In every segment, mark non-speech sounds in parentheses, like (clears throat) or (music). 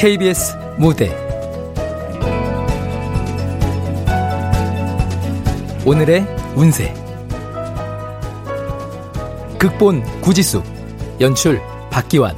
KBS 무대. 오늘의 운세. 극본 구지수 연출 박기환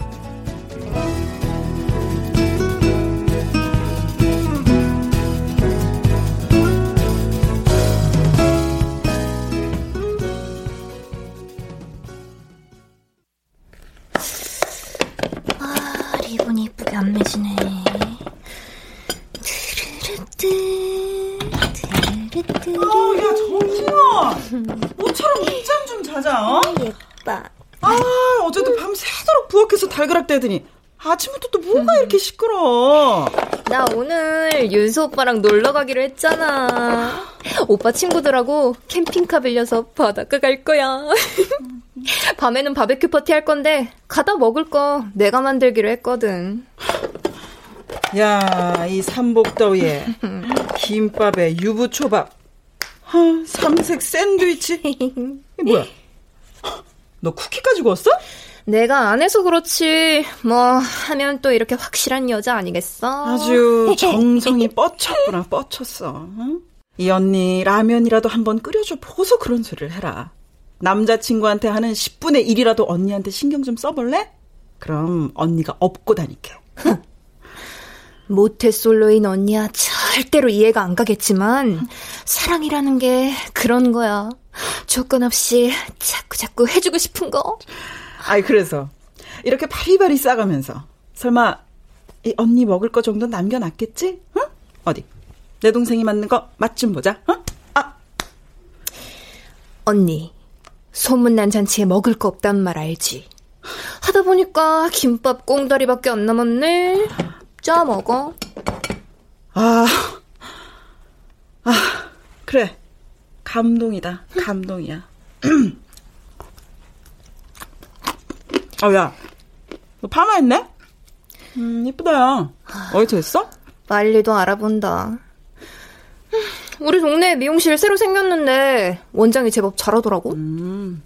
오빠랑 놀러 가기로 했잖아. 오빠 친구들하고 캠핑카 빌려서 바닷가 갈 거야. (laughs) 밤에는 바베큐 파티 할 건데 가다 먹을 거 내가 만들기로 했거든. 야, 이 삼복더위에 김밥에 유부초밥, 아, 삼색 샌드위치. 이 뭐야? 너 쿠키까지 구웠어? 내가 안 해서 그렇지. 뭐 하면 또 이렇게 확실한 여자 아니겠어? 아주 (laughs) 정성이 뻗쳤구나. 뻗쳤어. 응? 이 언니 라면이라도 한번 끓여줘 보소 그런 소리를 해라. 남자친구한테 하는 10분의 1이라도 언니한테 신경 좀 써볼래? 그럼 언니가 업고 다니게. (laughs) 모태솔로인 언니야 절대로 이해가 안 가겠지만 사랑이라는 게 그런 거야. 조건 없이 자꾸 자꾸 해주고 싶은 거. 아이 그래서 이렇게 바리바리 싸가면서 설마 이 언니 먹을 거 정도 남겨놨겠지? 응? 어디 내 동생이 만든 거 맛 좀 보자. 어? 아 언니 소문난 잔치에 먹을 거 없단 말 알지? 하다 보니까 김밥 꽁다리밖에 안 남았네. 짜 먹어. 아, 아, 그래. 감동이다. 감동이야. (clears throat) 아, 야. 너 파마했네? 음, 이쁘다, 야. 어디서 했어? 빨리도 알아본다. 우리 동네 미용실 새로 생겼는데 원장이 제법 잘하더라고. 음.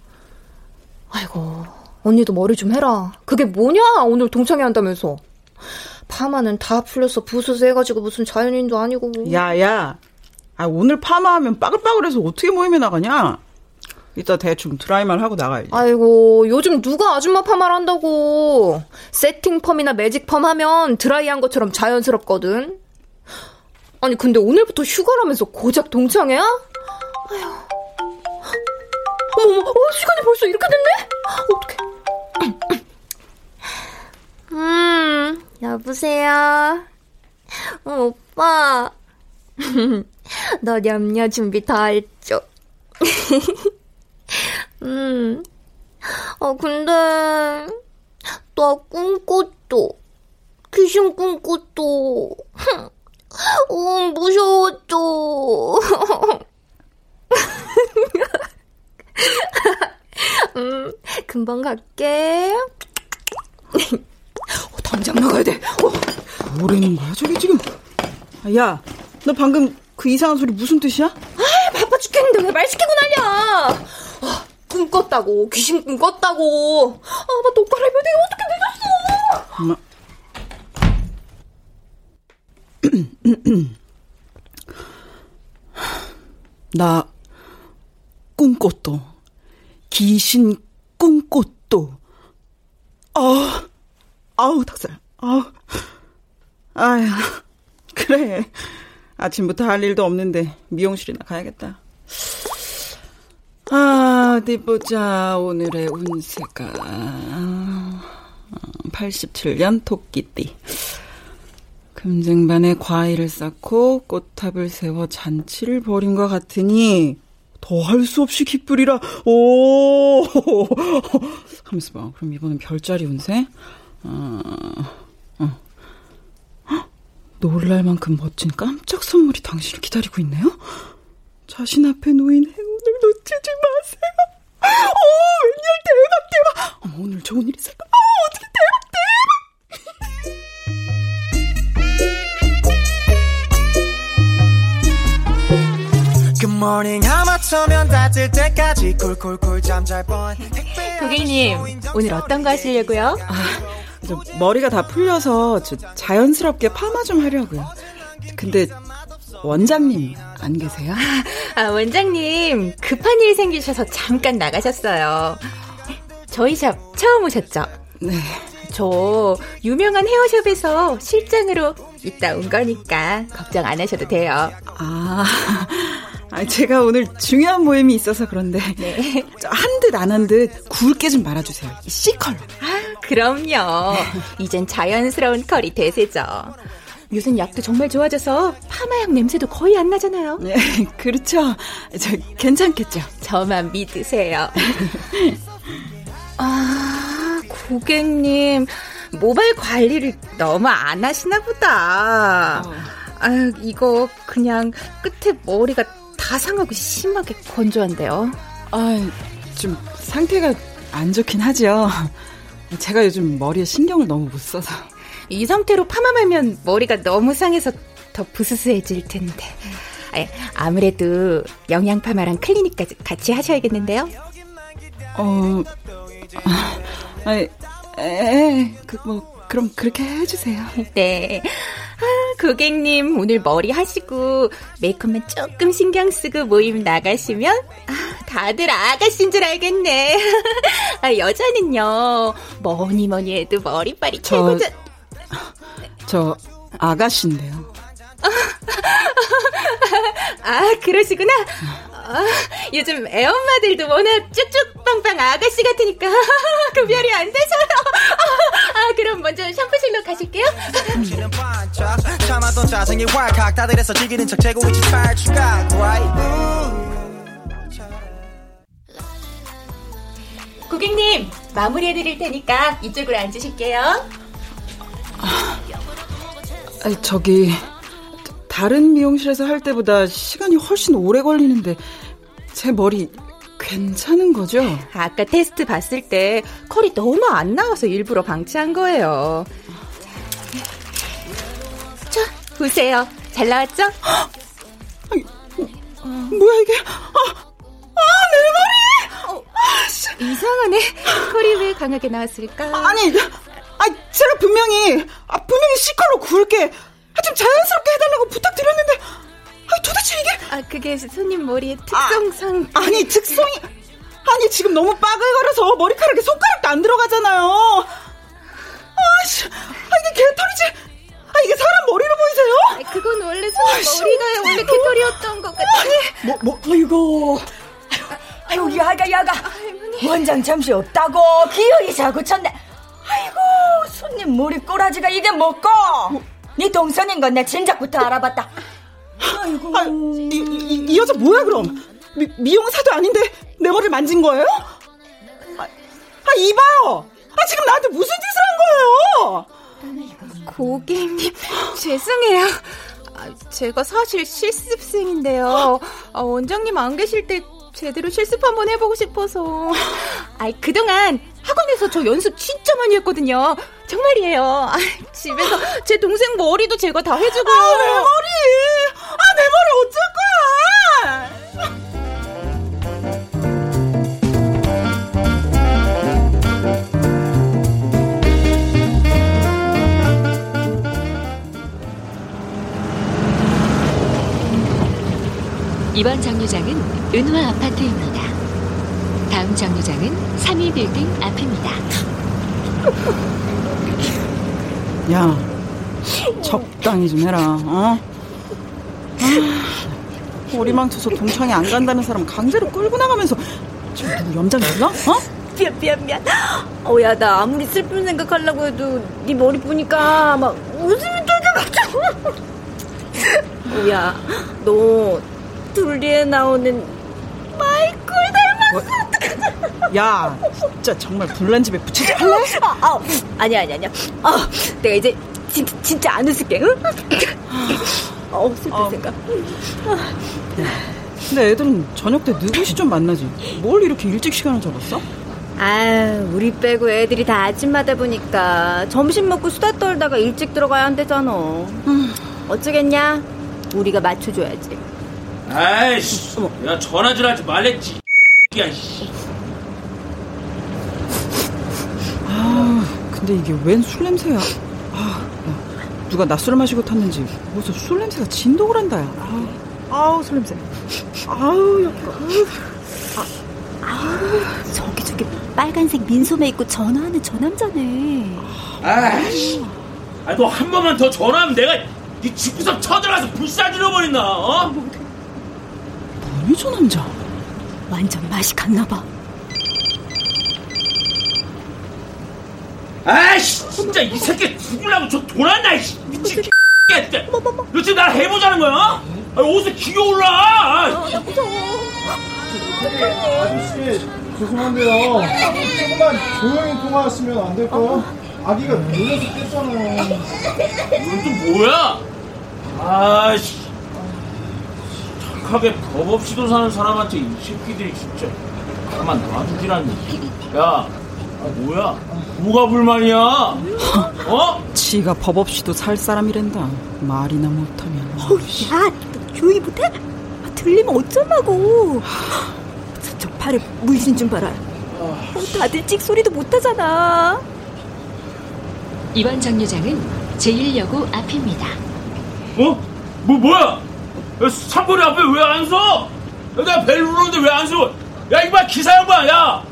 아이고, 언니도 머리 좀 해라. 그게 뭐냐? 오늘 동창회 한다면서. 파마는 다 풀려서 부스스 해가지고 무슨 자연인도 아니고. 야, 야. 아, 오늘 파마하면 빠글빠글해서 어떻게 모임에 나가냐? 이따 대충 드라이만 하고 나가야지. 아이고, 요즘 누가 아줌마 파마를 한다고. 세팅 펌이나 매직 펌 하면 드라이한 것처럼 자연스럽거든. 아니, 근데 오늘부터 휴가라면서 고작 동창회야? 아휴. 어머머, 어, 시간이 벌써 이렇게 됐네? 어떡해. 음, 여보세요? 어, 오빠. (laughs) 너 염려 준비 다 했죠? (laughs) 음. 아, 근데, 나 꿈꿨어. 귀신 꿈꿨어. 음, 무서웠죠. (laughs) 음, 금방 갈게. (laughs) 어, 당장 나가야 돼. 어. 뭐라는 거야, 저게 지금? 아, 야, 너 방금 그 이상한 소리 무슨 뜻이야? 아, 바빠 죽겠는데 왜 말 시키고 난리야? 아, 꿈 꿨다고 귀신 꿈 꿨다고. 아나 똑바로 입어야 돼. 어떻게 늦었어 (clears throat) 나 꿈꿨도 귀신 꿈꿨도 아 아우 닭살. 아우 아야 그래. 아침부터 할 일도 없는데 미용실이나 가야겠다 아, 어디 보자. 오늘의 운세가. 87년 토끼띠. 금쟁반에 과일을 쌓고 꽃탑을 세워 잔치를 벌인 것 같으니 더할 수 없이 기쁘리라. 오! 하면서 봐. 그럼 이번엔 별자리 운세? 어, 어. 놀랄 만큼 멋진 깜짝 선물이 당신을 기다리고 있네요? 자신 앞에 놓인 행운을 놓치지 마세요. 오, 웬열 대박, 대박. 어머, 오늘 좋은 일 있을까? 어, 어떻게 대박, 대박. 고객님, 오늘 어떤 거 하시려고요? 아, 머리가 다 풀려서 자연스럽게 파마 좀 하려고요. 근데 원장님 안 계세요? 아, 원장님 급한 일 생기셔서 잠깐 나가셨어요. 저희 샵 처음 오셨죠? 네. 저 유명한 헤어샵에서 실장으로 있다 온 거니까 걱정 안 하셔도 돼요. 아, 제가 오늘 중요한 모임이 있어서 그런데 네. (laughs) 한 듯 안 한 듯 굵게 좀 말아주세요. C컬로. 아, 그럼요. 이젠 자연스러운 컬이 대세죠. 요즘 약도 정말 좋아져서 파마약 냄새도 거의 안 나잖아요. 네, (laughs) 그렇죠. 저 괜찮겠죠. 저만 믿으세요. 아, 고객님 모발 관리를 너무 안 하시나 보다. 어. 아, 이거 그냥 끝에 머리가 다 상하고 심하게 건조한데요. 아, 좀 상태가 안 좋긴 하죠. 제가 요즘 머리에 신경을 너무 못 써서. 이 상태로 파마 말면 머리가 너무 상해서 더 부스스해질 텐데. 아무래도 영양 파마랑 클리닉까지 같이 하셔야겠는데요. 어, 아, 에, 에, 그, 뭐, 그럼 그렇게 해주세요. 네. 아, 고객님, 오늘 머리 하시고, 메이크업만 조금 신경 쓰고 모임 나가시면, 아, 다들 아가씨인 줄 알겠네. (laughs) 아, 여자는요, 뭐니 뭐니 해도 머리빨이 저, 최고죠. 저, 아가씨인데요. (laughs) 아, 그러시구나. 아, 요즘 애엄마들도 워낙 쭉쭉빵빵 아가씨 같으니까 (laughs) 구별이 안 돼서요. (laughs) 아, 그럼 먼저 샴푸실로 가실게요. 고객님, 마무리해드릴 테니까 이쪽으로 앉으실게요. 아, 저기 다른 미용실에서 할 때보다 시간이 훨씬 오래 걸리는데 제 머리 괜찮은 거죠? 아까 테스트 봤을 때 컬이 너무 안 나와서 일부러 방치한 거예요. 자, 보세요. 잘 나왔죠? (gasps) 아니, 어, 뭐야 이게? 아, 아, 내 머리! 어, 아, 이상하네. 컬이 왜 강하게 나왔을까? 아니, 아, 제가 분명히, 아, 분명히 C컬로 굵게 아, 좀 자연스럽게 해달라고 부탁드렸는데, 아, 도대체 이게? 아, 그게 손님 머리의 특성상. 아, 아니, 특성이. 아니, 지금 너무 빠글거려서 머리카락에 손가락도 안 들어가잖아요. 아, 씨. 아, 이게 개털이지. 아, 이게 사람 머리로 보이세요? 아, 그건 원래 손님 머리가 원래 개털이었던 것 같아. 뭐, 뭐, 아이고. 아이고, 야가, 야가. 아, 원장 잠시 없다고. 기어이 자고 쳤네. 아이고, 손님 머리 꼬라지가 이게 뭐고? 뭐, 네 동선인 건 내 진작부터 알아봤다. 아이고. 아, 이, 이, 이, 여자 뭐야 그럼? 미, 미용사도 아닌데 내 머리를 만진 거예요? 아, 아 이봐요. 아 지금 나한테 무슨 짓을 한 거예요? 고객님 죄송해요. 아, 제가 사실 실습생인데요. 아, 원장님 안 계실 때 제대로 실습 한번 해보고 싶어서. 아, 그동안 학원에서 저 연습 진짜 많이 했거든요. 정말이에요. 아, 집에서 제 동생 머리도 제가 다 해주고. 아, 내 머리! 아, 내 머리 어쩔 거야! 이번 정류장은 은화 아파트입니다. 다음 정류장은 3위 빌딩 앞입니다. 야, 적당히 좀 해라, 어? 아, 머리 망 쳐서 동창회 안 간다는 사람 강제로 끌고 나가면서 저 누구 염장 몰라? 어? 미안 미안 미안. 어야 나 아무리 슬픈 생각하려고 해도 네 머리 보니까 막 웃음이 터져가지고. 뭐야, 너 둘리에 나오는 마이클 닮았어. 뭐? 야, 진짜 정말 불난 집에 붙이지 할래? 아, 아, 아니야, 아니야, 아니야. 아, 내가 이제 진, 진짜 안 웃을게, 응? 어, 슬픈 어. 생각. 근데 애들은 저녁 때 늦은 시좀 만나지. 뭘 이렇게 일찍 시간을 잡았어? 아, 우리 빼고 애들이 다 아침마다 보니까 점심 먹고 수다 떨다가 일찍 들어가야 한대잖아. 음, 어쩌겠냐? 우리가 맞춰줘야지. 아이씨, 야 전화질 하지 말랬지. 야, 씨. 근데 이게 웬 술 냄새야? 아, 야, 누가 낮술을 마시고 탔는지 무슨 술 냄새가 진동을 한다. 야. 아, 아우 술 냄새. 아우 역겨. 저기 저기 빨간색 민소매 입고 전화하는 저 남자네. 아이씨. 아, 너한 번만 더 전화하면 내가 이 집구석 쳐들어가서 불사질러 버린다, 어? 뭐니 저 남자? 완전 맛이 갔나 봐. 아이씨, 진짜 이 새끼 죽으려고 저 돌았나, 이씨. 미친 개야, 진짜. 너 지금 날 해보자는 거야? 어? 아, 어디서 기어 올라? 아저씨 죄송한데요 조금만 조용히 통화하시면 안 될까요? 아기가 놀라서 깼잖아요 이건 또 뭐야? 아이씨. 착하게 법 없이도 사는 사람한테 이 새끼들이 진짜 가만 놔두질 않니. 야, 아, 뭐야? 뭐가 불만이야? 어? 지가 법 없이도 살 사람이란다. 말이나 못하면. 야, 너 조용히 못해? 아, 들리면 어쩌려고. 저, 저 발에 물씬 좀 봐라. 어, 다들 찍소리도 못하잖아. 이번 정류장은 제1여고 앞입니다. 어? 뭐, 뭐야? 야, 삼거리 앞에 왜 안 서? 야, 내가 벨 누르는데 왜 안 서? 야, 이봐, 기사 양반, 야!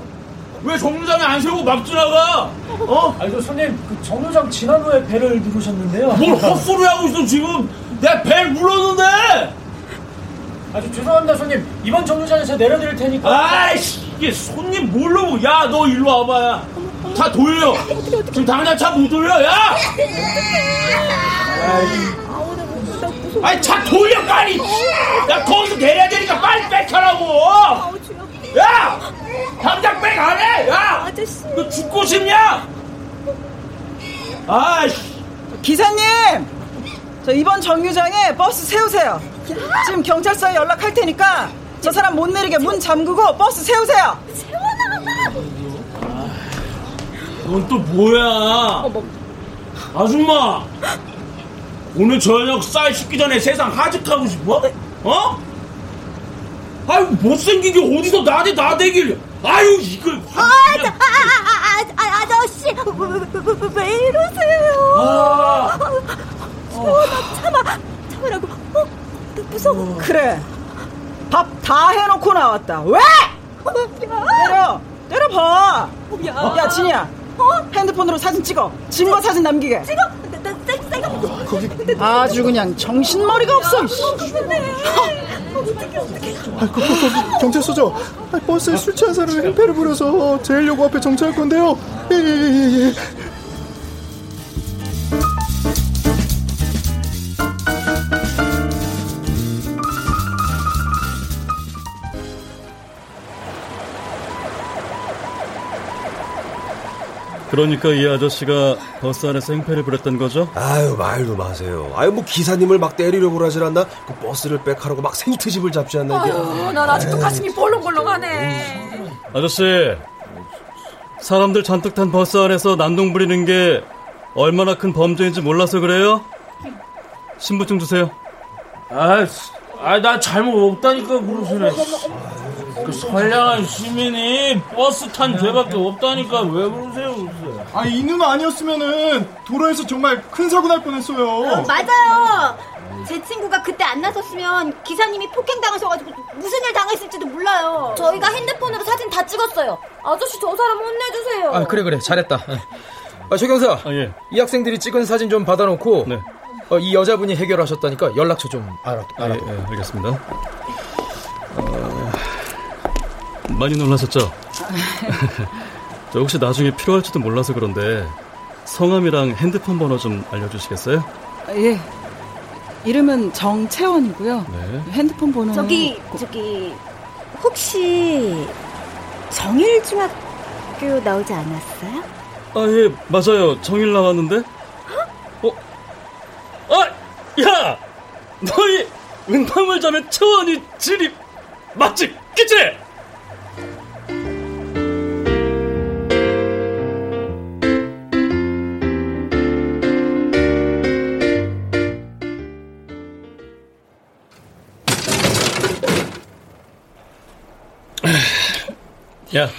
왜 정류장에 안 세우고 막 지나가? 어? 아니 그 손님 그 정류장 지난 후에 배를 누르셨는데요. 뭘 헛소리 하고 있어, 지금! 내가 벨 눌렀는데! 아주 죄송합니다 손님 이번 정류장에서 내려드릴 테니까. 아이씨, 이게 손님 모르고, 야, 너 일로 와봐, 야. 차 돌려! 지금 당장 차 못 돌려, 야! 아이, 차 돌려, 빨리! 야, 거기서 내려야 되니까 빨리 뺏겨라고! 야! 당장 백 안 해! 야! 아저씨. 너 죽고 싶냐? 아이씨! 기사님! 저 이번 정류장에 버스 세우세요. 지금 경찰서에 연락할 테니까 저 사람 못 내리게 문 잠그고 버스 세우세요. 넌또 뭐야? 아줌마! 오늘 저녁 쌀 씻기 전에 세상 하직하고 싶어? 어? 아유, 못생긴 게 어디서 나대 나대길. 아유, 이걸. 아, 아, 아, 아, 아, 아저씨. 왜, 왜, 이러세요? 아, 나 참아. 참으라고. 어? 나 무서워. 그래. 밥 다 해놓고 나왔다. 왜? 때려. 때려봐. 야. 야, 진이야. 핸드폰으로 사진 찍어. 증거 사진 남기게. 찍어. 나, 나, 쌀, 쌀, 아주 그냥 정신머리가 없어. 아, 거, 거, 거, 경찰서죠 아, 버스에 술 취한 사람이 행패를 부려서 제일 요구 앞에 정차할 건데요 예, 예, 예, 예. 그러니까 이 아저씨가 버스 안에서 행패를 부렸던 거죠? 아유 말도 마세요. 아유 뭐 기사님을 막 때리려고 그러질 않나? 그 버스를 백하라고 막 생트집을 잡지 않나 이게? 아유, 난 아직도 가슴이 볼렁볼렁하네. 아저씨, 사람들 잔뜩 탄 버스 안에서 난동 부리는 게 얼마나 큰 범죄인지 몰라서 그래요? 신분증 주세요. 아, 아, 나 잘못 없다니까 그러시네. 그 선량한 시민이 버스 탄 죄밖에 없다니까 왜 그러세요, 그러세요? 아 이놈 아니었으면은 도로에서 정말 큰 사고 날 뻔했어요 맞아요. 제 친구가 그때 안 나섰으면 기사님이 폭행당하셔가지고 무슨 일 당했을지도 몰라요. 저희가 핸드폰으로 사진 다 찍었어요. 아저씨 저 사람 혼내주세요. 아 그래 그래 잘했다. 아, 최 경사. 아, 예. 이 학생들이 찍은 사진 좀 받아놓고 네. 어, 이 여자분이 해결하셨다니까 연락처 좀 알아. 아, 알아. 예, 예, 알겠습니다. 어, 많이 놀라셨죠? (laughs) 저 혹시 나중에 필요할지도 몰라서 그런데 성함이랑 핸드폰 번호 좀 알려주시겠어요? 예. 이름은 정채원이고요. 네. 핸드폰 번호는 저기 저기 혹시 정일중학교 나오지 않았어요? 아, 예, 맞아요. 정일 나왔는데? 어? 아, 야! 너희 은방울 자매 채원이 진입 맞지? 그치? 야,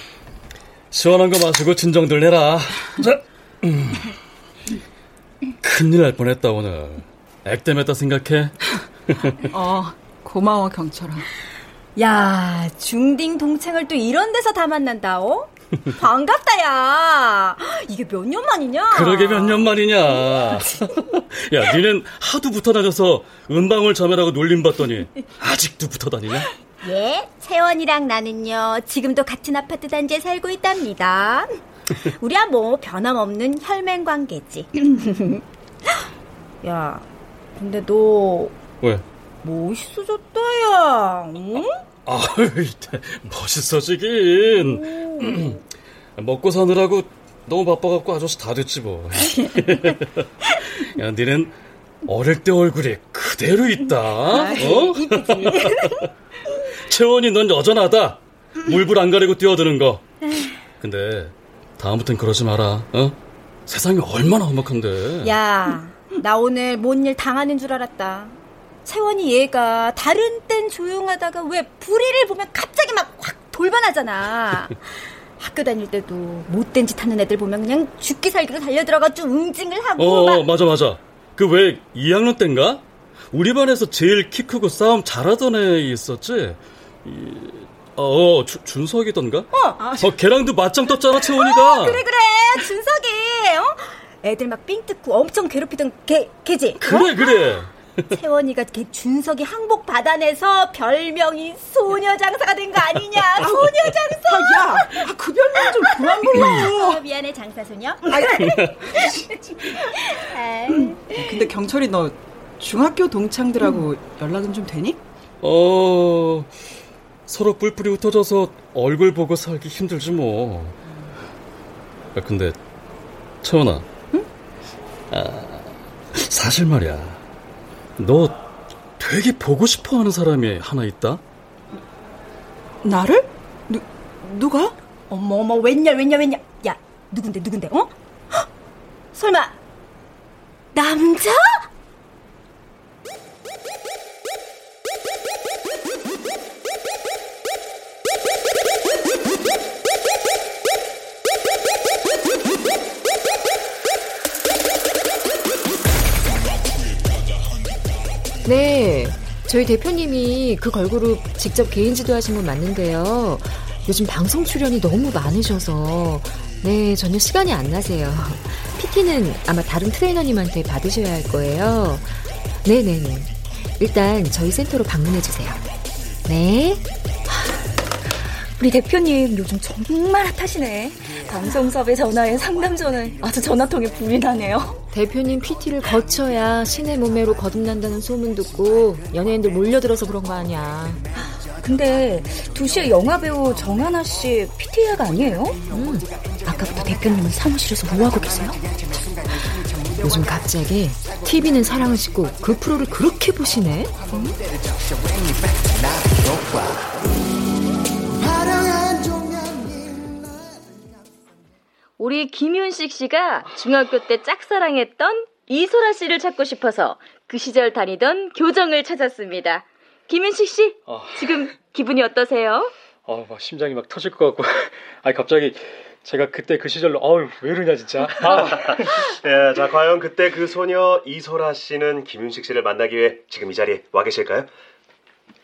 시원한 거 마시고 진정들 해라. 자, 음. 큰일 날 뻔했다 오늘. 액땜했다 생각해? (laughs) 어, 고마워 경철아. 야, 중딩 동창을 또 이런 데서 다 만난다, 어? 반갑다, 야. 이게 몇 년 만이냐? 그러게 몇 년 만이냐. (laughs) 야, 니는 하도 붙어 다녀서 은방울 자매라고 놀림 받더니 아직도 붙어 다니냐? 예, 세원이랑 나는요, 지금도 같은 아파트 단지에 살고 있답니다. 우리야 뭐 변함없는 혈맹 관계지. 야, 근데 너 왜? 멋있어졌다, 야. 응? 아, 멋있어지긴. 먹고 사느라고 너무 바빠갖고 아저씨 다 됐지 뭐. (laughs) 야, 니는 어릴 때 얼굴이 그대로 있다. 어? 채원이 넌 여전하다. 물불 안 가리고 뛰어드는 거. 근데 다음부턴 그러지 마라. 어? 세상이 얼마나 험악한데. 야, 나 오늘 뭔 일 당하는 줄 알았다. 세원이 얘가 다른 땐 조용하다가 왜 불의를 보면 갑자기 막 확 돌변하잖아. (laughs) 학교 다닐 때도 못된 짓 하는 애들 보면 그냥 죽기 살기로 달려들어가 좀 응징을 하고 어, 막 맞아, 맞아. 그 왜 2학년 땐가? 우리 반에서 제일 키 크고 싸움 잘하던 애 있었지? 이, 어, 주, 준석이던가? 어, 어, 걔랑도 맞짱 떴잖아, 채원이가. 어, 그래 그래 준석이 어? 애들 막 삥 뜯고 엄청 괴롭히던 걔 걔지? 그래, 그래. (laughs) 세원이가 걔 준석이 항복 받아내서 별명이 소녀 장사가 된 거 아니냐? (laughs) 소녀 장사. 야, 아, 그 별명 좀 그만 불러. 어, 미안해 장사 소녀. (laughs) 근데 경철이 너 중학교 동창들하고 연락은 좀 되니? 어, 서로 뿔뿔이 흩어져서 얼굴 보고 살기 힘들지 뭐. 야, 근데, 채원아. 응? 아, 사실 말이야. 너 되게 보고 싶어 하는 사람이 하나 있다? 나를? 누, 누가? 어머 어머 웬열 웬열 웬열. 야 누군데 누군데 어? 헉, 설마 남자? 저희 대표님이 그 걸그룹 직접 개인 지도하신 분 맞는데요. 요즘 방송 출연이 너무 많으셔서 네, 전혀 시간이 안 나세요. (laughs) PT는 아마 다른 트레이너님한테 받으셔야 할 거예요. 네네네. 일단 저희 센터로 방문해 주세요. 네. 우리 대표님 요즘 정말 핫하시네. 방송섭외 전화에 상담 전화에 아주 전화통에 불이 나네요. 대표님 PT를 거쳐야 신의 몸매로 거듭난다는 소문 듣고 연예인들 몰려들어서 그런 거 아니야. 근데 2시에 영화배우 정하나 씨 PTA가 아니에요? 음. 아까부터 대표님은 사무실에서 뭐하고 계세요? 요즘 갑자기 TV는 사랑을 싣고 그 프로를 그렇게 보시네? 음? 우리 김윤식 씨가 중학교 때 짝사랑했던 이소라 씨를 찾고 싶어서 그 시절 다니던 교정을 찾았습니다. 김윤식 씨, 어. 지금 기분이 어떠세요? 어, 막 심장이 막 터질 것 같고. (laughs) 아니, 갑자기 제가 그때 그 시절로, 어우, 왜 이러냐, 진짜. 아. 예, 자, 과연 그때 그 소녀 이소라 씨는 김윤식 씨를 만나기 위해 지금 이 자리에 와 계실까요?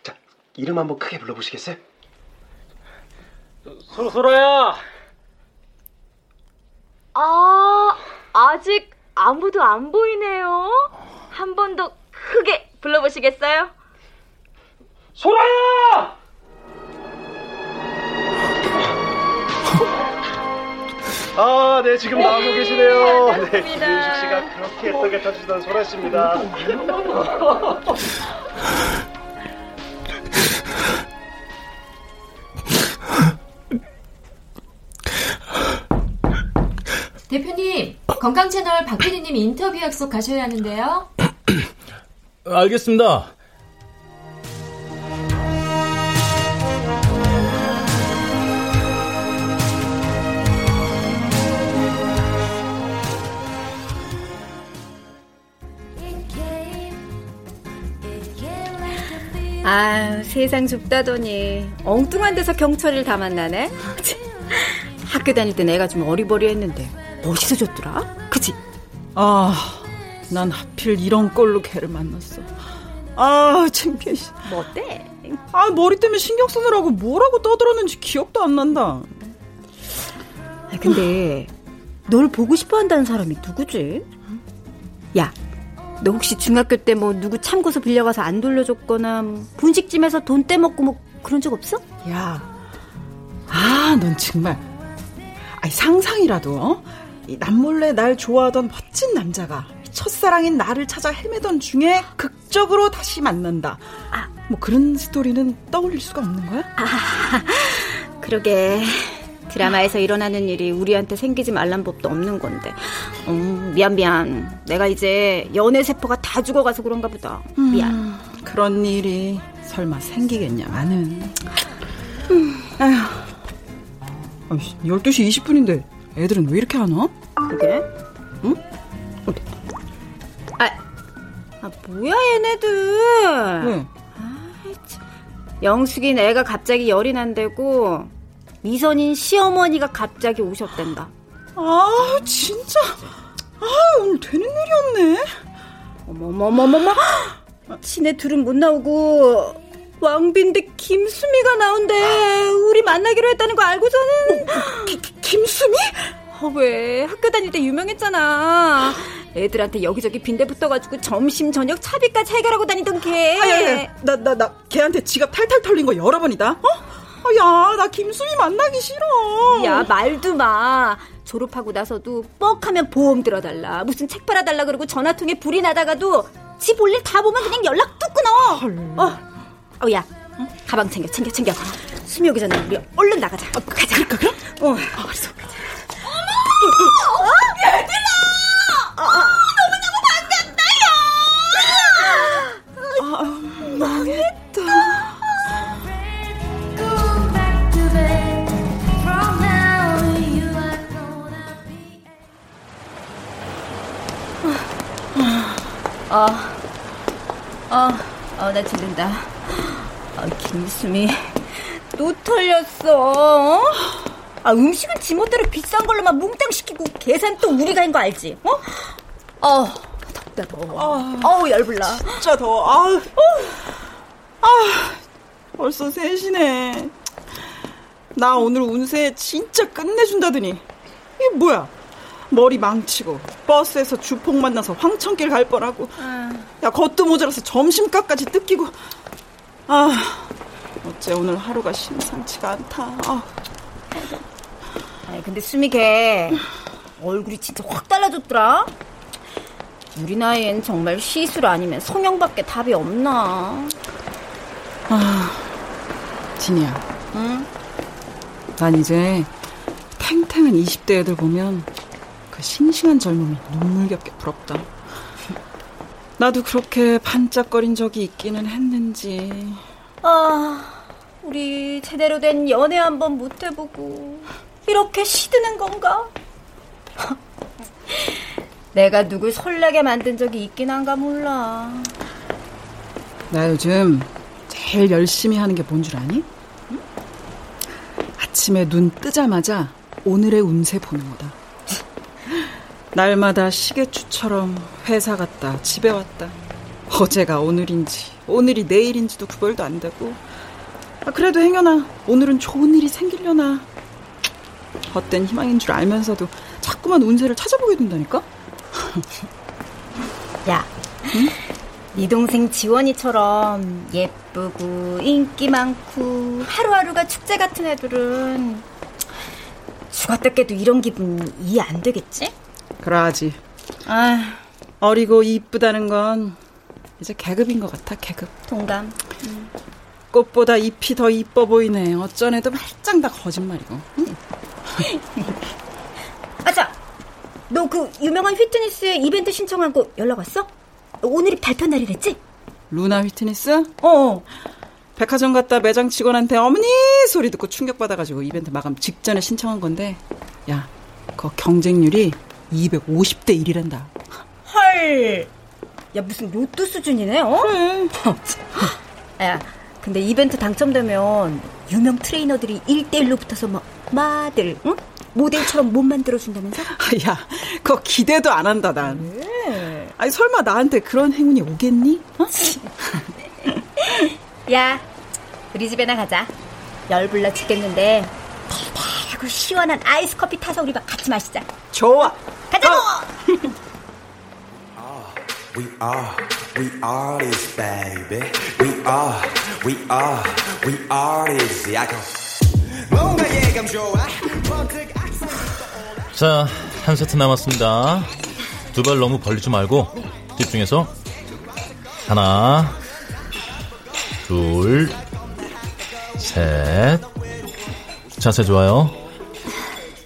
자, 이름 한번 크게 불러보시겠어요? 소, 소라야! 아, 아직 아무도 안 보이네요. 한 번 더 크게 불러보시겠어요? 소라야! 아, 네, 지금 나오고 계시네요. 네, 김윤식 씨가 그렇게 예쁘게 타주시던 소라 씨입니다. (laughs) 대표님, 건강 채널 박 PD님 인터뷰 약속 가셔야 하는데요. (clears throat) 알겠습니다. 아유, 세상 좁다더니 엉뚱한 데서 경철이를 다 만나네. (laughs) 학교 다닐 때 내가 좀 어리버리했는데 멋있어졌더라. 그치? 아, 난 하필 이런 꼴로 걔를 만났어. 아, 창피해. 뭐 어때? 아, 머리 때문에 신경 쓰느라고 뭐라고 떠들었는지 기억도 안 난다. 아, 근데 널 보고 싶어 한다는 사람이 누구지? 야, 너 혹시 중학교 때 뭐 누구 참고서 빌려가서 안 돌려줬거나 뭐 분식집에서 돈 떼먹고 뭐 그런 적 없어? 야, 아, 넌 정말. 아니, 상상이라도, 어? 이 남몰래 날 좋아하던 멋진 남자가 첫사랑인 나를 찾아 헤매던 중에 극적으로 다시 만난다. 아, 뭐 그런 스토리는 떠올릴 수가 없는 거야? 아, 그러게. 드라마에서 일어나는 일이 우리한테 생기지 말란 법도 없는 건데. 음, 미안, 미안. 내가 이제 연애 세포가 다 죽어가서 그런가 보다. 미안. 음, 그런 일이 설마 생기겠냐, 나는. 음. 아휴. 12시 20분인데 애들은 왜 이렇게 안 와? 그게? 응? 어디? 아, 아 뭐야 얘네들? 왜? 영숙이 애가 갑자기 열이 난다고 미선인 시어머니가 갑자기 오셨댄다. 아, 진짜. 아, 오늘 되는 일이었네. 어머머머머머. (gasps) 지네 둘은 못 나오고 왕빈데 김수미가 나온대. 우리 만나기로 했다는 거 알고서는. 어, 기, 김수미? 어, 왜? 학교 다닐 때 유명했잖아. 애들한테 여기저기 빈대 붙어가지고 점심, 저녁 차비까지 해결하고 다니던 걔. 아야, 야, 나, 나, 나 걔한테 지갑 탈탈 털린 거 여러 번이다. 어? 아, 야, 나 김수미 만나기 싫어. 야, 말도 마. 졸업하고 나서도 뻑하면 보험 들어달라. 무슨 책 팔아달라 그러고 전화통에 불이 나다가도 집올일다 보면 그냥 연락 뚝 끊어. 헐. 어. 어, 야, 응? 가방 챙겨, 챙겨, 챙겨. 수미 오기 전에 우리 얼른 나가자. 어, 가자. 그럴까, 그럼? 어, 어 알았어. 가자. 어머! 어? 얘들아! 어, 어, 너무너무 반갑다, 야! 아, 망했다. 어, 어, 어, 나 들린다. (gasps) 아, 김수미, 또 털렸어. 아, 음식은 지멋대로 비싼 걸로만 몽땅 시키고 계산 또 우리가 한 거 알지? 어? 어, 덥다 더워. 아, 어우 열불나. 진짜 더워. 아, 어. 아, 벌써 셋이네. 나 오늘 운세 진짜 끝내준다더니 이게 뭐야? 머리 망치고 버스에서 주폭 만나서 황천길 갈 뻔하고 아. 야 겉도 모자라서 점심값까지 뜯기고 아 어째 오늘 하루가 심상치가 않다 아. 아니 근데 수미 걔 얼굴이 진짜 확 달라졌더라 우리 나이엔 정말 시술 아니면 성형밖에 답이 없나 아 진이야 응? 난 이제 탱탱한 20대 애들 보면 그 싱싱한 젊음이 눈물겹게 부럽다. 나도 그렇게 반짝거린 적이 있기는 했는지. 아, 우리 제대로 된 연애 한번 못 해보고 이렇게 시드는 건가? (laughs) 내가 누굴 설레게 만든 적이 있긴 한가 몰라. 나 요즘 제일 열심히 하는 게 뭔 줄 아니? 응? 아침에 눈 뜨자마자 오늘의 운세 보는 거다. 날마다 시계추처럼 회사 갔다 집에 왔다. 어제가 오늘인지 오늘이 내일인지도 구별도 안 되고 아, 그래도 행여나 오늘은 좋은 일이 생기려나 헛된 희망인 줄 알면서도 자꾸만 운세를 찾아보게 된다니까? (laughs) 야, 응? 네 동생 지원이처럼 예쁘고 인기 많고 하루하루가 축제 같은 애들은 죽었다 깨도 이런 기분 이해 안 되겠지? 그러지. 아, 어리고 이쁘다는 건 이제 계급인 것 같아, 계급. 동감. 음. 꽃보다 잎이 더 이뻐 보이네. 어쩐 애도 말짱 다 거짓말이고. 응? (laughs) 아자, 너 그 유명한 휘트니스 이벤트 신청한 거 연락 왔어? 오늘이 발표 날이랬지? 루나 휘트니스? 어. 백화점 갔다 매장 직원한테 어머니 소리 듣고 충격받아가지고 이벤트 마감 직전에 신청한 건데, 야, 그 경쟁률이 250대 1이란다. 헐. 야, 무슨 로또 수준이네, 어? 그래. 야, 근데 이벤트 당첨되면 유명 트레이너들이 1대1로 붙어서 막, 마들, 응? 모델처럼 못 만들어준다면서? (laughs) 야, 그거 기대도 안 한다, 난. 왜? 아니, 설마 나한테 그런 행운이 오겠니? 어? (laughs) 야, 우리 집에나 가자. 열불나 죽겠는데, 달달 하고 시원한 아이스 커피 타서 우리 막 같이 마시자. 좋아. 가자고! (laughs) We are, we are this baby. We are, we are, we are this. 약간 뭔가 예감 좋아. 자, 한 세트 남았습니다. 두 발 너무 벌리지 말고 집중해서 하나, 둘, 셋. 자세 좋아요.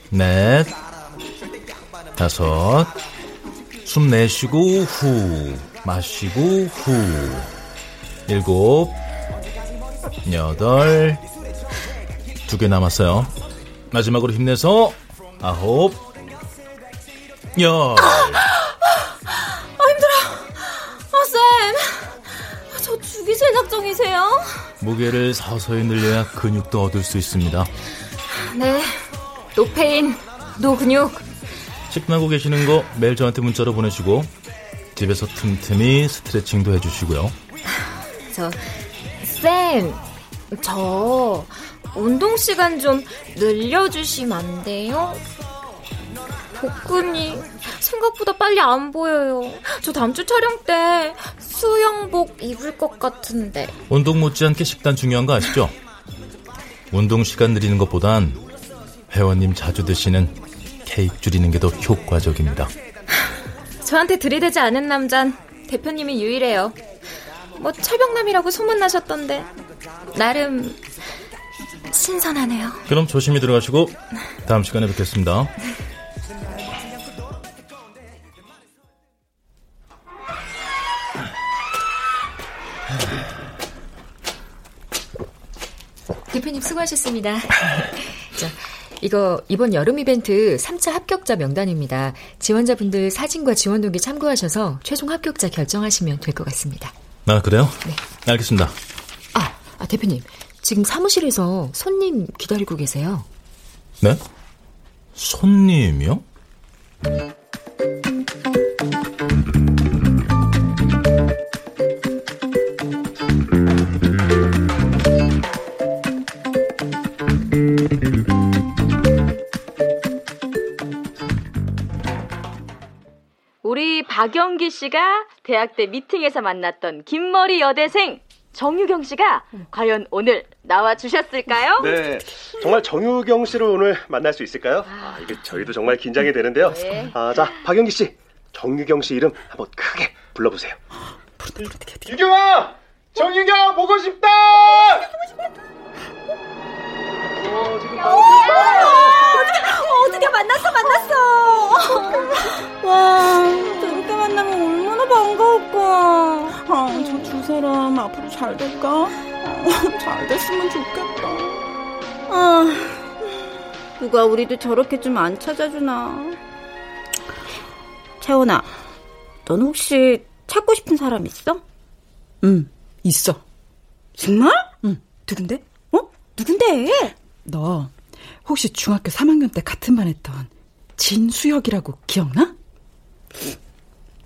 넷, 다섯. 숨 내쉬고 후 마시고 후 일곱 여덟 두 개 남았어요 마지막으로 힘내서 아홉 열 아, 힘들어. 아, 쌤. 저 죽이실 작정이세요? 무게를 서서히 늘려야 근육도 얻을 수 있습니다 네. no pain, no 근육. 식단하고 계시는 거 매일 저한테 문자로 보내시고 집에서 틈틈이 스트레칭도 해주시고요 저, 쌤, 저, 운동 시간 좀 늘려주시면 안 돼요? 복근이 생각보다 빨리 안 보여요. 저 다음 주 촬영 때 수영복 입을 것 같은데. 운동 못지않게 식단 중요한 거 아시죠? 운동 시간 늘리는 것보단 회원님 자주 드시는 케이크 줄이는 게 더 효과적입니다. 저한테 들이대지 않은 남잔 대표님이 유일해요. 뭐 철벽남이라고 소문나셨던데 나름 신선하네요. 그럼 조심히 들어가시고 다음 시간에 뵙겠습니다. 대표님 수고하셨습니다. 자, 이거 이번 여름 이벤트 3차 합격자 명단입니다. 지원자분들 사진과 지원 동기 참고하셔서 최종 합격자 결정하시면 될 것 같습니다. 아 그래요? 네. 알겠습니다. 아, 아, 대표님. 지금 사무실에서 손님 기다리고 계세요. 네? 손님이요? 박영기 씨가 대학 때 미팅에서 만났던 긴머리 여대생 정유경 씨가 과연 오늘 나와 주셨을까요? 네, 정말 정유경 씨를 오늘 만날 수 있을까요? 아, 이게 저희도 정말 긴장이 되는데요. 네. 아, 자, 박영기 씨, 정유경 씨 이름 한번 크게 불러보세요. 유경아, 정유경 보고 싶다. 어, 드디어 만났어, 만났어. 와, 저렇게 만나면 얼마나 반가울까. 아, 저 두 사람 앞으로 잘 될까? 어, 잘 됐으면 좋겠다. 아, 누가 우리도 저렇게 좀 안 찾아주나. 채원아, 넌 혹시 찾고 싶은 사람 있어? 응, 있어. 정말? 응. 누군데? 어? 누군데? 너 혹시 중학교 3학년 때 같은 반 했던 진수혁이라고 기억나?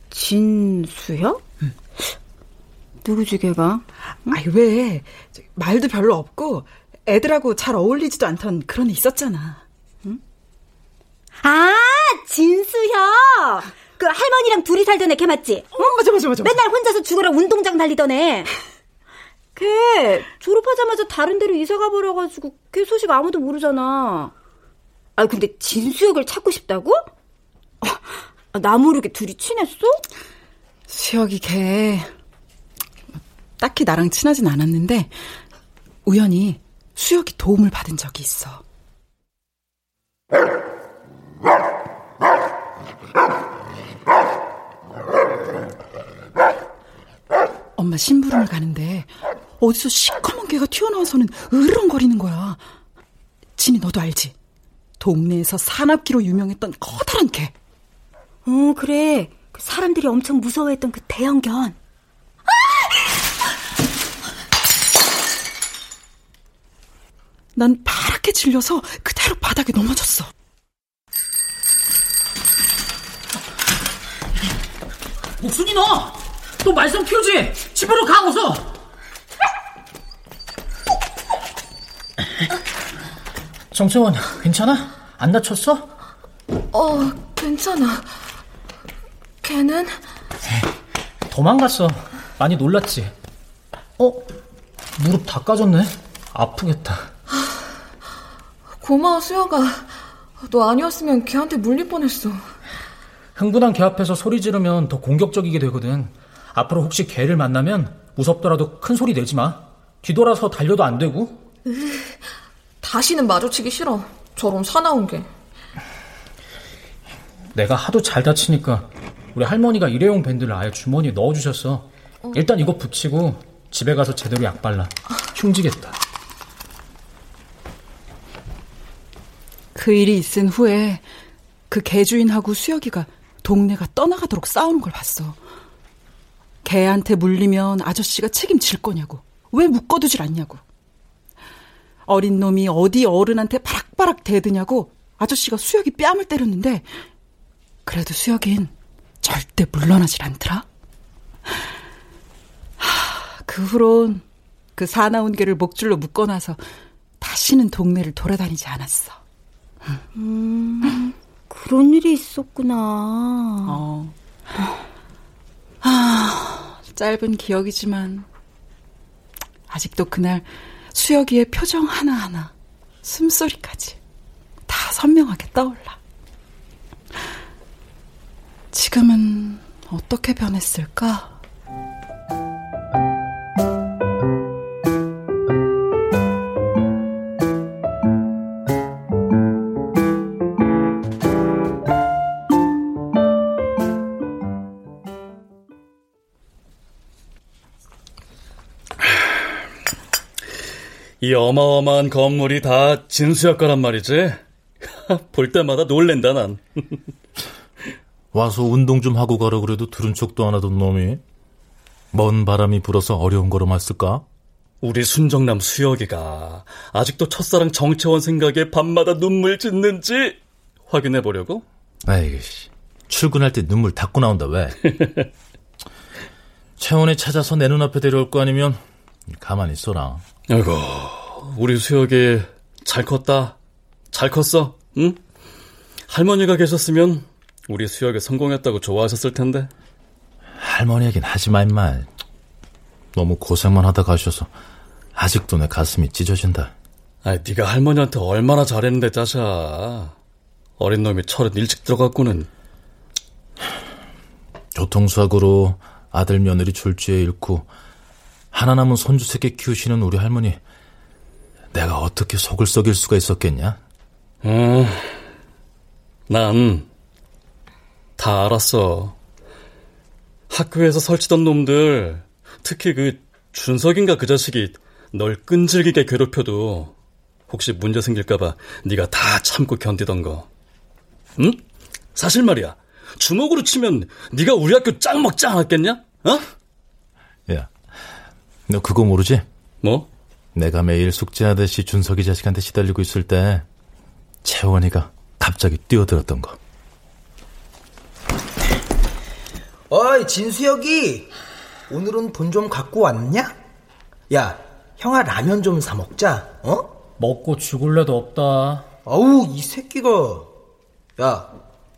진수혁? 응. 누구지 걔가? 응? 아이 왜 말도 별로 없고 애들하고 잘 어울리지도 않던 그런 애 있었잖아. 응? 아 진수혁 그 할머니랑 둘이 살던 애 걔 맞지? 어 맞아 맞아 맞아. 맨날 혼자서 죽으라 운동장 달리던 애. (laughs) 걔 졸업하자마자 다른 데로 이사 가버려가지고 걔 소식 아무도 모르잖아. 아 근데 진수혁을 찾고 싶다고? 아, 나 모르게 둘이 친했어? 수혁이 걔 딱히 나랑 친하진 않았는데 우연히 수혁이 도움을 받은 적이 있어. 엄마 심부름을 가는데 어디서 시커먼 개가 튀어나와서는 으르렁거리는 거야. 진이 너도 알지? 동네에서 산악기로 유명했던 커다란 개. 어, 그래. 그 사람들이 엄청 무서워했던 그 대형견. 난 파랗게 질려서 그대로 바닥에 넘어졌어. 목순이 너! 또 말썽 피우지! 집으로 가, 어서! 정채원, 괜찮아? 안 다쳤어? 어, 괜찮아. 걔는? 도망갔어. 많이 놀랐지? 어? 무릎 다 까졌네? 아프겠다. 고마워, 수혁아. 너 아니었으면 걔한테 물릴 뻔했어. 흥분한 걔 앞에서 소리 지르면 더 공격적이게 되거든. 앞으로 혹시 걔를 만나면 무섭더라도 큰 소리 내지 마. 뒤돌아서 달려도 안 되고. 으, 다시는 마주치기 싫어. 저런 사나운 게. 내가 하도 잘 다치니까 우리 할머니가 일회용 밴드를 아예 주머니에 넣어주셨어. 어. 일단 이거 붙이고 집에 가서 제대로 약 발라. 흉지겠다. 그 일이 있은 후에 그 개주인하고 수혁이가 동네가 떠나가도록 싸우는 걸 봤어. 개한테 물리면 아저씨가 책임질 거냐고. 왜 묶어두질 않냐고. 어린 놈이 어디 어른한테 바락바락 대드냐고 아저씨가 수혁이 뺨을 때렸는데 그래도 수혁인 절대 물러나질 않더라. 하, 그 후론 그 사나운 개를 목줄로 묶어놔서 다시는 동네를 돌아다니지 않았어. 음, 그런 일이 있었구나. 어. 아, 짧은 기억이지만 아직도 그날 수혁이의 표정 하나하나, 숨소리까지 다 선명하게 떠올라. 지금은 어떻게 변했을까? 이 어마어마한 건물이 다 진수역 거란 말이지? (laughs) 볼 때마다 놀랜다, 난. (laughs) 와서 운동 좀 하고 가라 그래도 들은 척도 안 하던 놈이. 먼 바람이 불어서 어려운 걸음했을까? 우리 순정남 수혁이가 아직도 첫사랑 정채원 생각에 밤마다 눈물 짓는지 확인해 보려고? 에이씨, 출근할 때 눈물 닦고 나온다, 왜? (laughs) 채원이 찾아서 내 눈앞에 데려올 거 아니면 가만히 있어라. 아이고, 우리 수혁이 잘 컸다. 잘 컸어, 응? 할머니가 계셨으면 우리 수혁이 성공했다고 좋아하셨을 텐데. 할머니 얘긴 하지 마, 임마. 너무 고생만 하다 가셔서 아직도 내 가슴이 찢어진다. 아, 네가 할머니한테 얼마나 잘했는데 짜샤. 어린 놈이 철은 일찍 들어갔고는. 교통사고로 아들 며느리 졸지에 잃고 하나 남은 손주 새끼 키우시는 우리 할머니 내가 어떻게 속을 썩일 수가 있었겠냐? 음, 난다 알았어. 학교에서 설치던 놈들, 특히 그 준석인가 그 자식이 널 끈질기게 괴롭혀도 혹시 문제 생길까봐 네가 다 참고 견디던 거. 응? 사실 말이야. 주먹으로 치면 네가 우리 학교 짱 먹지 않았겠냐? 어? 야, 너 그거 모르지? 뭐? 내가 매일 숙제하듯이 준석이 자식한테 시달리고 있을 때 채원이가 갑자기 뛰어들었던 거. 어이 진수혁이 오늘은 돈 좀 갖고 왔냐? 야 형아 라면 좀 사 먹자 어? 먹고 죽을래도 없다 아우 이 새끼가 야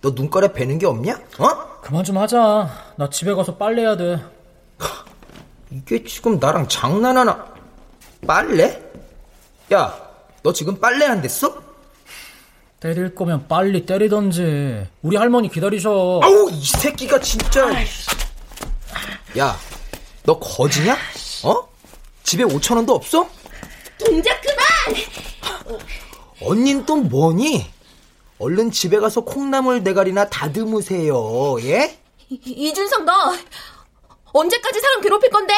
너 눈가에 베는 게 없냐? 어? 그만 좀 하자 나 집에 가서 빨래해야 돼 이게 지금 나랑 장난하나 빨래? 야 너 지금 빨래 안 됐어? 때릴 거면 빨리 때리던지 우리 할머니 기다리셔 아우 이 새끼가 진짜 야 너 거지냐? 어? 집에 5천 원도 없어? 동작 그만! 언닌 또 뭐니? 얼른 집에 가서 콩나물 대가리나 다듬으세요 예? 이, 이준석 너 언제까지 사람 괴롭힐 건데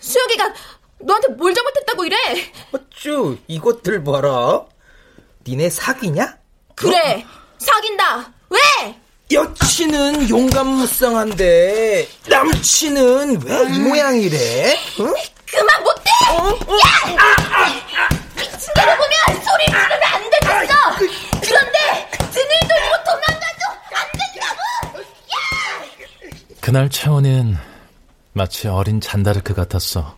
수혁이가 너한테 뭘 잘못했다고 이래 어쭈 이것들 봐라 니네 사귀냐? 그래 사귄다 왜? 여친은 용감무쌍한데 남친은 왜 이 모양이래? 응? 그만 못해! 야! 미친 대로 보면 소리 지르면 안 되겠어! 그런데 등을 돌리고 도망가도 안 된다고! 그날 채원이는 마치 어린 잔다르크 같았어.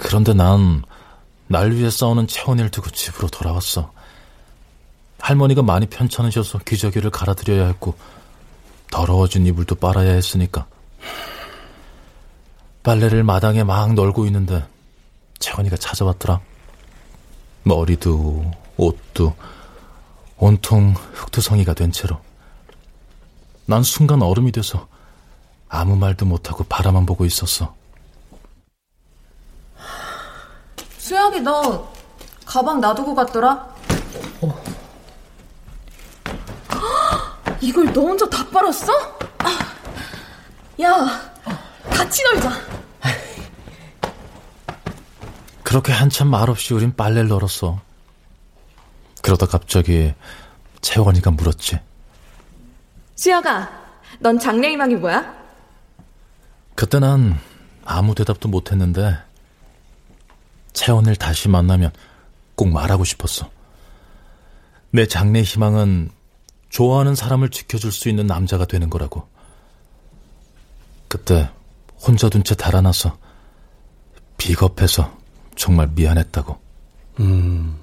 그런데 난 날 위해 싸우는 채원이를 두고 집으로 돌아왔어. 할머니가 많이 편찮으셔서 기저귀를 갈아드려야 했고 더러워진 이불도 빨아야 했으니까. 빨래를 마당에 막 널고 있는데 채원이가 찾아왔더라. 머리도 옷도 온통 흙투성이가 된 채로. 난 순간 얼음이 돼서 아무 말도 못하고 바라만 보고 있었어. 수혁이 너 가방 놔두고 갔더라? 어. (gasps) 이걸 너 혼자 다 빨았어? 아, 야, 같이 놀자. (laughs) 그렇게 한참 말없이 우린 빨래를 널었어. 그러다 갑자기 채원이가 물었지. 수혁아, 넌 장래희망이 뭐야? 그때 난 아무 대답도 못했는데 채원이를 다시 만나면 꼭 말하고 싶었어. 내 장래 희망은 좋아하는 사람을 지켜줄 수 있는 남자가 되는 거라고. 그때 혼자 둔 채 달아나서 비겁해서 정말 미안했다고. 음,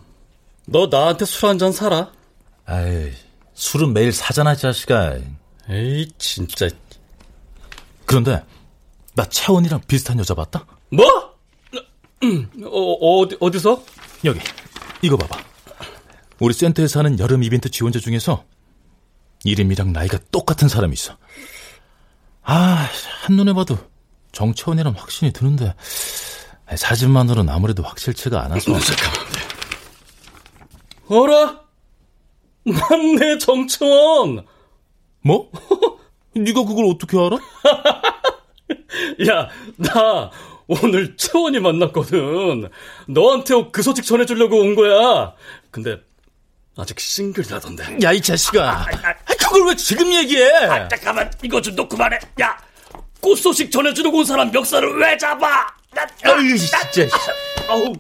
너 나한테 술 한 잔 사라. 아이, 술은 매일 사잖아, 자식아. 에이, 진짜. 그런데 나 채원이랑 비슷한 여자 봤다? 뭐? 어, 어디, 어디서? 여기, 이거 봐봐. 우리 센터에서 하는 여름 이벤트 지원자 중에서 이름이랑 나이가 똑같은 사람이 있어. 아, 한눈에 봐도 정채원이랑 확신이 드는데 사진만으로는 아무래도 확실치가 않아서. 잠깐만. 어라? 맞네, 정채원. 뭐? (laughs) 네가 그걸 어떻게 알아? (laughs) (laughs) 야, 나 오늘 채원이 만났거든. 너한테 그 소식 전해주려고 온 거야. 근데 아직 싱글라던데. 야, 이 자식아. 그걸 왜 지금 얘기해? 아, 잠깐만, 이거 좀 놓고 말해. 야, 꽃 소식 전해주려고 온 사람 멱살을 왜 잡아? 아유, 진짜. 아우,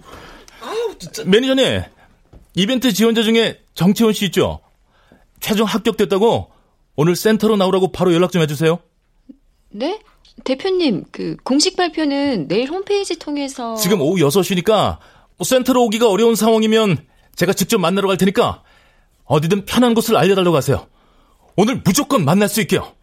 아우, 진짜. 매니저님, 이벤트 지원자 중에 정채원 씨 있죠? 최종 합격됐다고 오늘 센터로 나오라고 바로 연락 좀 해주세요. 네? 대표님, 그 공식 발표는 내일 홈페이지 통해서 지금 오후 6시니까 센터로 오기가 어려운 상황이면 제가 직접 만나러 갈 테니까 어디든 편한 곳을 알려달라고 하세요. 오늘 무조건 만날 수 있게요.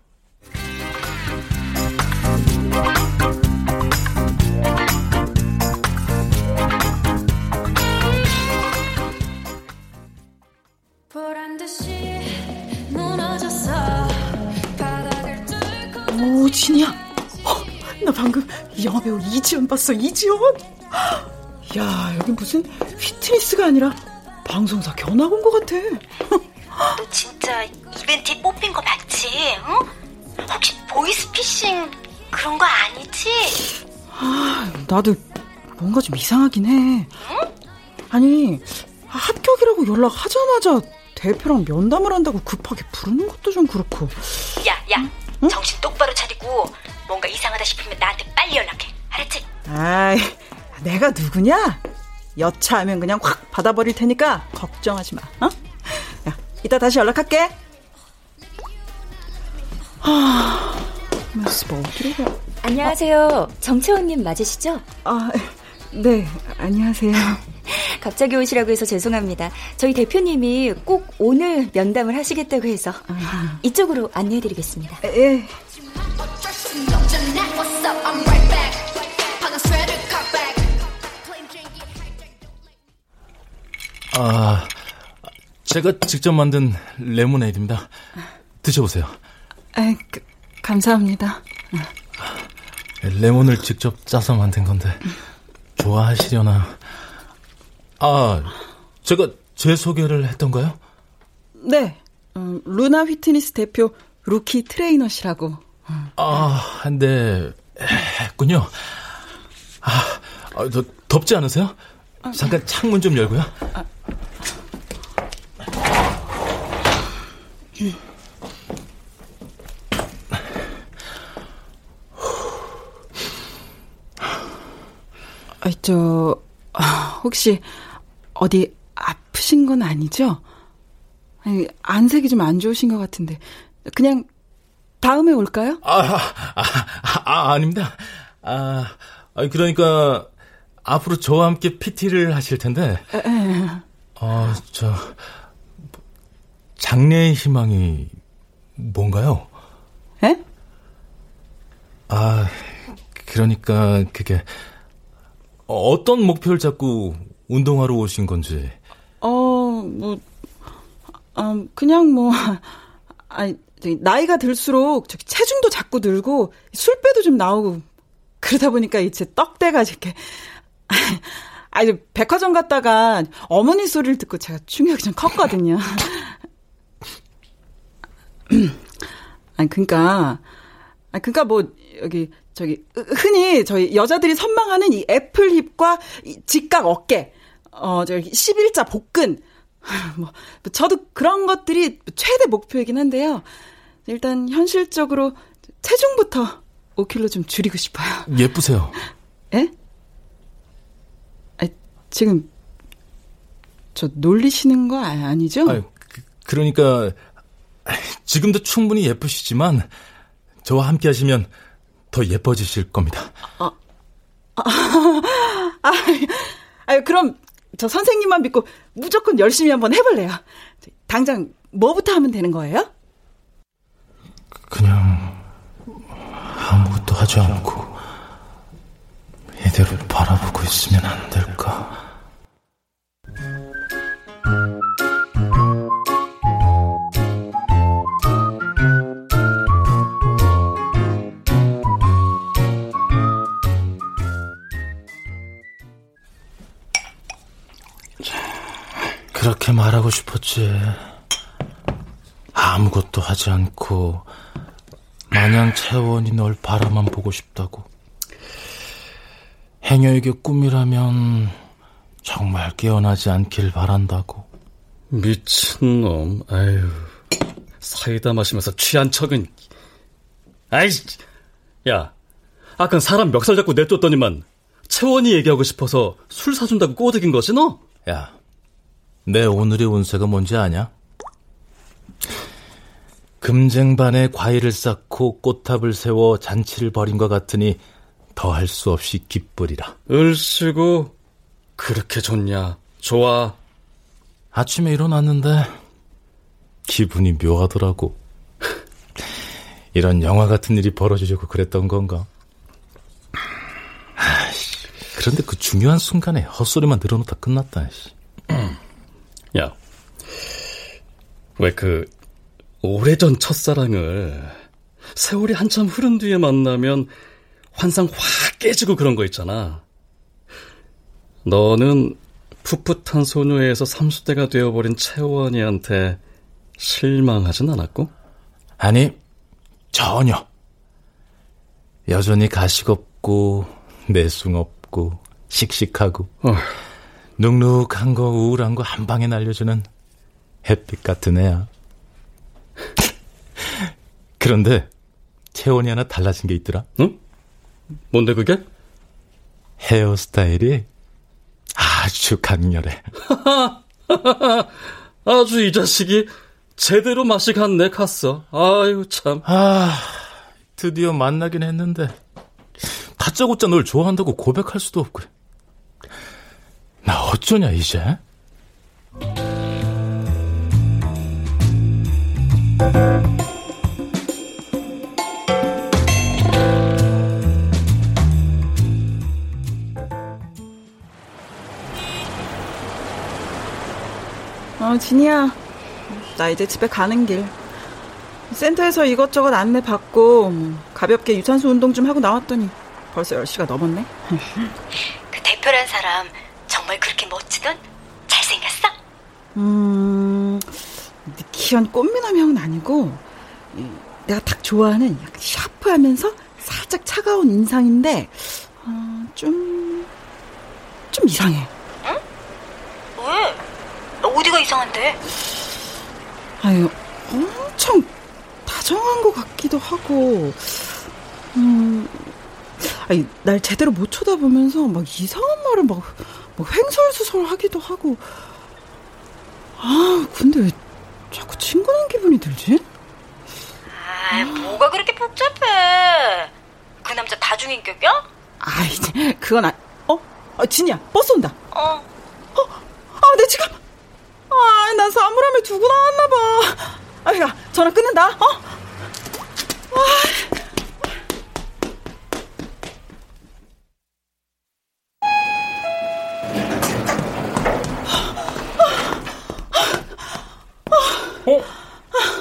오, 진이야. 어, 나 방금 영화배우 이지연 봤어, 이지연. 야, 여기 무슨 휘트니스가 아니라 방송사 견학 온 것 같아. 너 진짜 이벤트에 뽑힌 거 맞지? 응? 혹시 보이스피싱 그런 거 아니지? 아, 나도 뭔가 좀 이상하긴 해. 아니, 합격이라고 연락하자마자 대표랑 면담을 한다고 급하게 부르는 것도 좀 그렇고. 야, 야, 정신 똑바로 차리고 뭔가 이상하다 싶으면 나한테 빨리 연락해. 알았지? 아이, 내가 누구냐? 여차하면 그냥 확 받아버릴 테니까 걱정하지 마. 어? 야, 이따 다시 연락할게. 하, 메스 뭐 어디로 가? 안녕하세요. 정채원님 맞으시죠? 아, 네, 안녕하세요. 갑자기 오시라고 해서 죄송합니다. 저희 대표님이 꼭 오늘 면담을 하시겠다고 해서 이쪽으로 안내해드리겠습니다. 예. 아, 제가 직접 만든 레모네이드입니다. 드셔보세요. 아, 그, 감사합니다. 레몬을 직접 짜서 만든 건데 좋아하시려나? 아, 제가 제 소개를 했던가요? 네, 음, 루나 휘트니스 대표 루키 트레이너시라고. 아, 네, 했군요. 아, 아, 더, 덥지 않으세요? 잠깐 창문 좀 열고요. 아, 저, 혹시 어디 아프신 건 아니죠? 아니, 안색이 좀 안 좋으신 것 같은데. 그냥 다음에 올까요? 아, 아, 아, 아 아닙니다. 아, 그러니까 앞으로 저와 함께 PT를 하실 텐데. 에, 에. 어, 저 장래의 희망이 뭔가요? 에? 아, 그러니까 그게 어떤 목표를 잡고 운동하러 오신 건지. 어, 뭐, 음, 그냥 뭐, (laughs) 아니, 나이가 들수록 저기 체중도 자꾸 늘고 술배도 좀 나오고 그러다 보니까 이제 떡대가 이렇게 (laughs) 아니 백화점 갔다가 어머니 소리를 듣고 제가 충격이 좀 컸거든요. (laughs) 아니 그러니까 아 그러니까 뭐 여기 저기 흔히 저희 여자들이 선망하는 이 애플 힙과 이 직각 어깨 어 저기 11자 복근 (laughs) 뭐 저도 그런 것들이 최대 목표이긴 한데요. 일단 현실적으로 체중부터 5kg 좀 줄이고 싶어요. (laughs) 예쁘세요. 예? 아, 지금 저 놀리시는 거 아니죠? 아, 그, 러니까 지금도 충분히 예쁘시지만 저와 함께 하시면 더 예뻐지실 겁니다. 아, (laughs) 아, 아, 아, 그럼 저 선생님만 믿고 무조건 열심히 한번 해볼래요. 당장 뭐부터 하면 되는 거예요? 그냥 아무것도 하지 않고 이대로 바라보고 있으면 안 될까? 그렇게 말하고 싶었지. 아무것도 하지 않고 마냥 채원이 널 바라만 보고 싶다고. 행여에게 꿈이라면 정말 깨어나지 않길 바란다고. 미친놈, 아유. 사이다 마시면서 취한 척은. 아이, 야. 아까 사람 멱살 잡고 내쫓더니만 채원이 얘기하고 싶어서 술 사준다고 꼬드긴 거지, 너? 야, 내 오늘의 운세가 뭔지 아냐? 금쟁반에 과일을 쌓고 꽃탑을 세워 잔치를 벌인 것 같으니 더할 수 없이 기쁘리라. 을쓰고 그렇게 좋냐? 좋아. 아침에 일어났는데 기분이 묘하더라고. 이런 영화 같은 일이 벌어지려고 그랬던 건가? 그런데 그 중요한 순간에 헛소리만 늘어놓다 끝났다. 야, 왜 그 오래전 첫사랑을 세월이 한참 흐른 뒤에 만나면 환상 확 깨지고 그런 거 있잖아. 너는 풋풋한 소녀에서 30대가 되어버린 채원이한테 실망하진 않았고? 아니, 전혀. 여전히 가식 없고, 내숭 없고, 씩씩하고, 어. 눅눅한 거, 우울한 거 한 방에 날려주는 햇빛 같은 애야. (laughs) 그런데 채원이 하나 달라진 게 있더라. 응? 뭔데 그게? 헤어스타일이 아주 강렬해. (laughs) 아주 이 자식이 제대로 맛이 갔네 갔어. 아유 참. 아 드디어 만나긴 했는데 다짜고짜 널 좋아한다고 고백할 수도 없고. 나 어쩌냐 이제? 어, 진이야. 나 이제 집에 가는 길. 센터에서 이것저것 안내 받고 뭐 가볍게 유산소 운동 좀 하고 나왔더니 벌써 10시가 넘었네. 그 대표란 사람 지던? 잘생겼어? 음, 느끼한 꽃미남형은 아니고 내가 딱 좋아하는 샤프하면서 살짝 차가운 인상인데 어, 좀... 좀 이상해. 응? 왜? 어디가 이상한데? 아유, 엄청 다정한 것 같기도 하고, 음, 아니, 날 제대로 못 쳐다보면서 막 이상한 말을 막, 뭐 횡설수설하기도 하고 아 근데 왜 자꾸 친구는 기분이 들지? 아 뭐가 그렇게 복잡해 그 남자 다중인격이야? 아 이제 그건 아 어? 어 진이야 버스 온다 어 어? 아내 지갑 아난 사물함에 두고 나왔나봐 아야 전화 끊는다 어? 아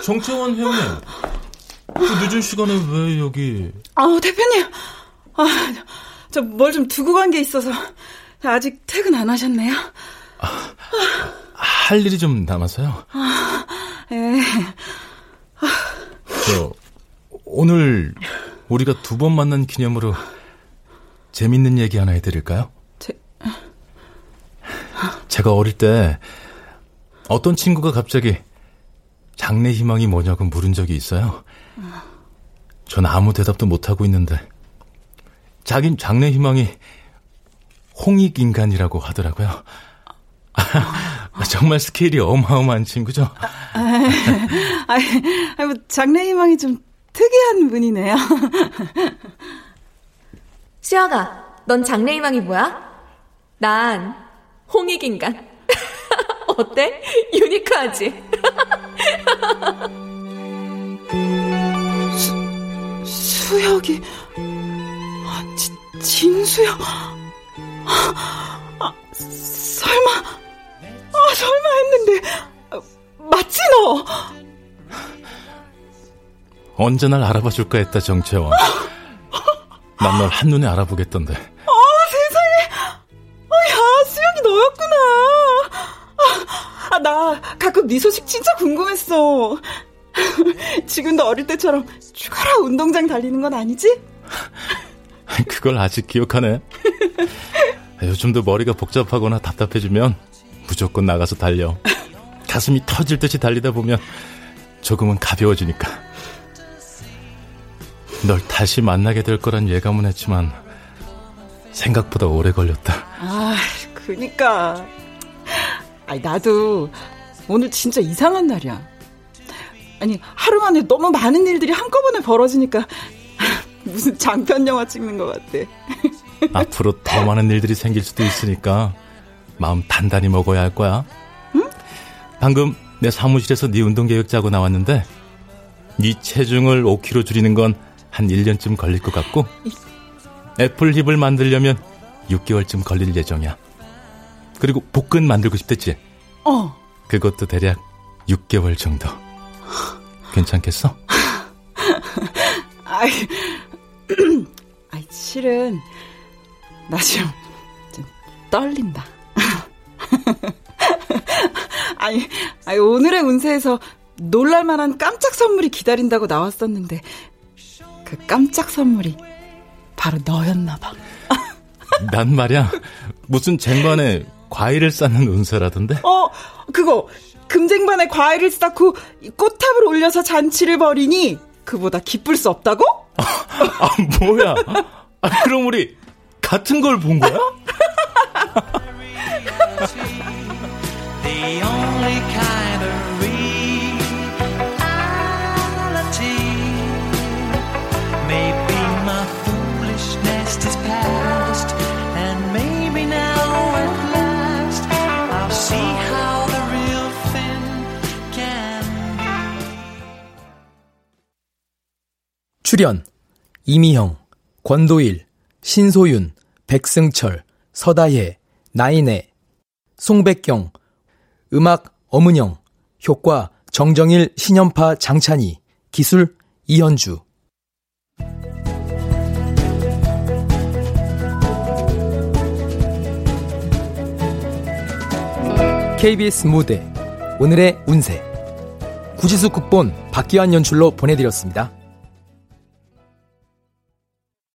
정채원 회원님. 그 늦은 시간에 왜 여기? 아우, 대표님. 아, 저 뭘 좀 두고 간 게 있어서 아직 퇴근 안 하셨네요. 아, 할 일이 좀 남아서요. 아, 예. 저, 오늘 우리가 두 번 만난 기념으로 재밌는 얘기 하나 해드릴까요? 제... 제가 어릴 때 어떤 친구가 갑자기 장래 희망이 뭐냐고 물은 적이 있어요. 전 아무 대답도 못하고 있는데, 자긴 장래 희망이 홍익인간이라고 하더라고요. 아, (laughs) 정말 스케일이 어마어마한 친구죠. (laughs) 아, 뭐 장래 희망이 좀 특이한 분이네요. (laughs) 수혁아, 넌 장래 희망이 뭐야? 난 홍익인간. 어때? 유니크하지? 수, 수혁이 아, 지, 진수혁. 아, 설마 아 설마 했는데 아, 맞지 너? 언제 날 알아봐 줄까 했다 정채원. 난 널 한눈에 알아보겠던데 네 소식 진짜 궁금했어. (laughs) 지금도 어릴 때처럼 죽어라 운동장 달리는 건 아니지? (laughs) 그걸 아직 기억하네. 요즘도 머리가 복잡하거나 답답해지면 무조건 나가서 달려. 가슴이 터질 듯이 달리다 보면 조금은 가벼워지니까. 널 다시 만나게 될 거란 예감은 했지만 생각보다 오래 걸렸다. 아, 그니까. 아니, 나도 오늘 진짜 이상한 날이야. 아니, 하루 만에 너무 많은 일들이 한꺼번에 벌어지니까 (laughs) 무슨 장편 영화 찍는 것 같아. (laughs) 앞으로 더 많은 일들이 생길 수도 있으니까 마음 단단히 먹어야 할 거야. 응? 방금 내 사무실에서 네 운동 계획 짜고 나왔는데 네 체중을 5kg 줄이는 건 한 1년쯤 걸릴 것 같고 애플 힙을 만들려면 6개월쯤 걸릴 예정이야. 그리고 복근 만들고 싶댔지? 어. 그것도 대략 6개월 정도. 괜찮겠어? 아이, (clears throat) 아이, 실은, 나 지금, 좀 떨린다. (laughs) 아니, 아니, 오늘의 운세에서 놀랄만한 깜짝 선물이 기다린다고 나왔었는데, 그 깜짝 선물이 바로 너였나봐. 난 말이야, 무슨 쟁반에 과일을 쌓는 운세라던데? 어, 그거 금쟁반에 과일을 쌓고 꽃탑을 올려서 잔치를 벌이니 그보다 기쁠 수 없다고? (laughs) 아, 뭐야? 아, 그럼 우리 같은 걸 본 거야? (laughs) (laughs) 출연 이미형, 권도일, 신소윤, 백승철, 서다혜, 나인애, 송백경, 음악 엄은영, 효과 정정일, 신연파, 장찬희, 기술 이현주. KBS 무대 오늘의 운세 구지수 극본 박기환 연출로 보내드렸습니다.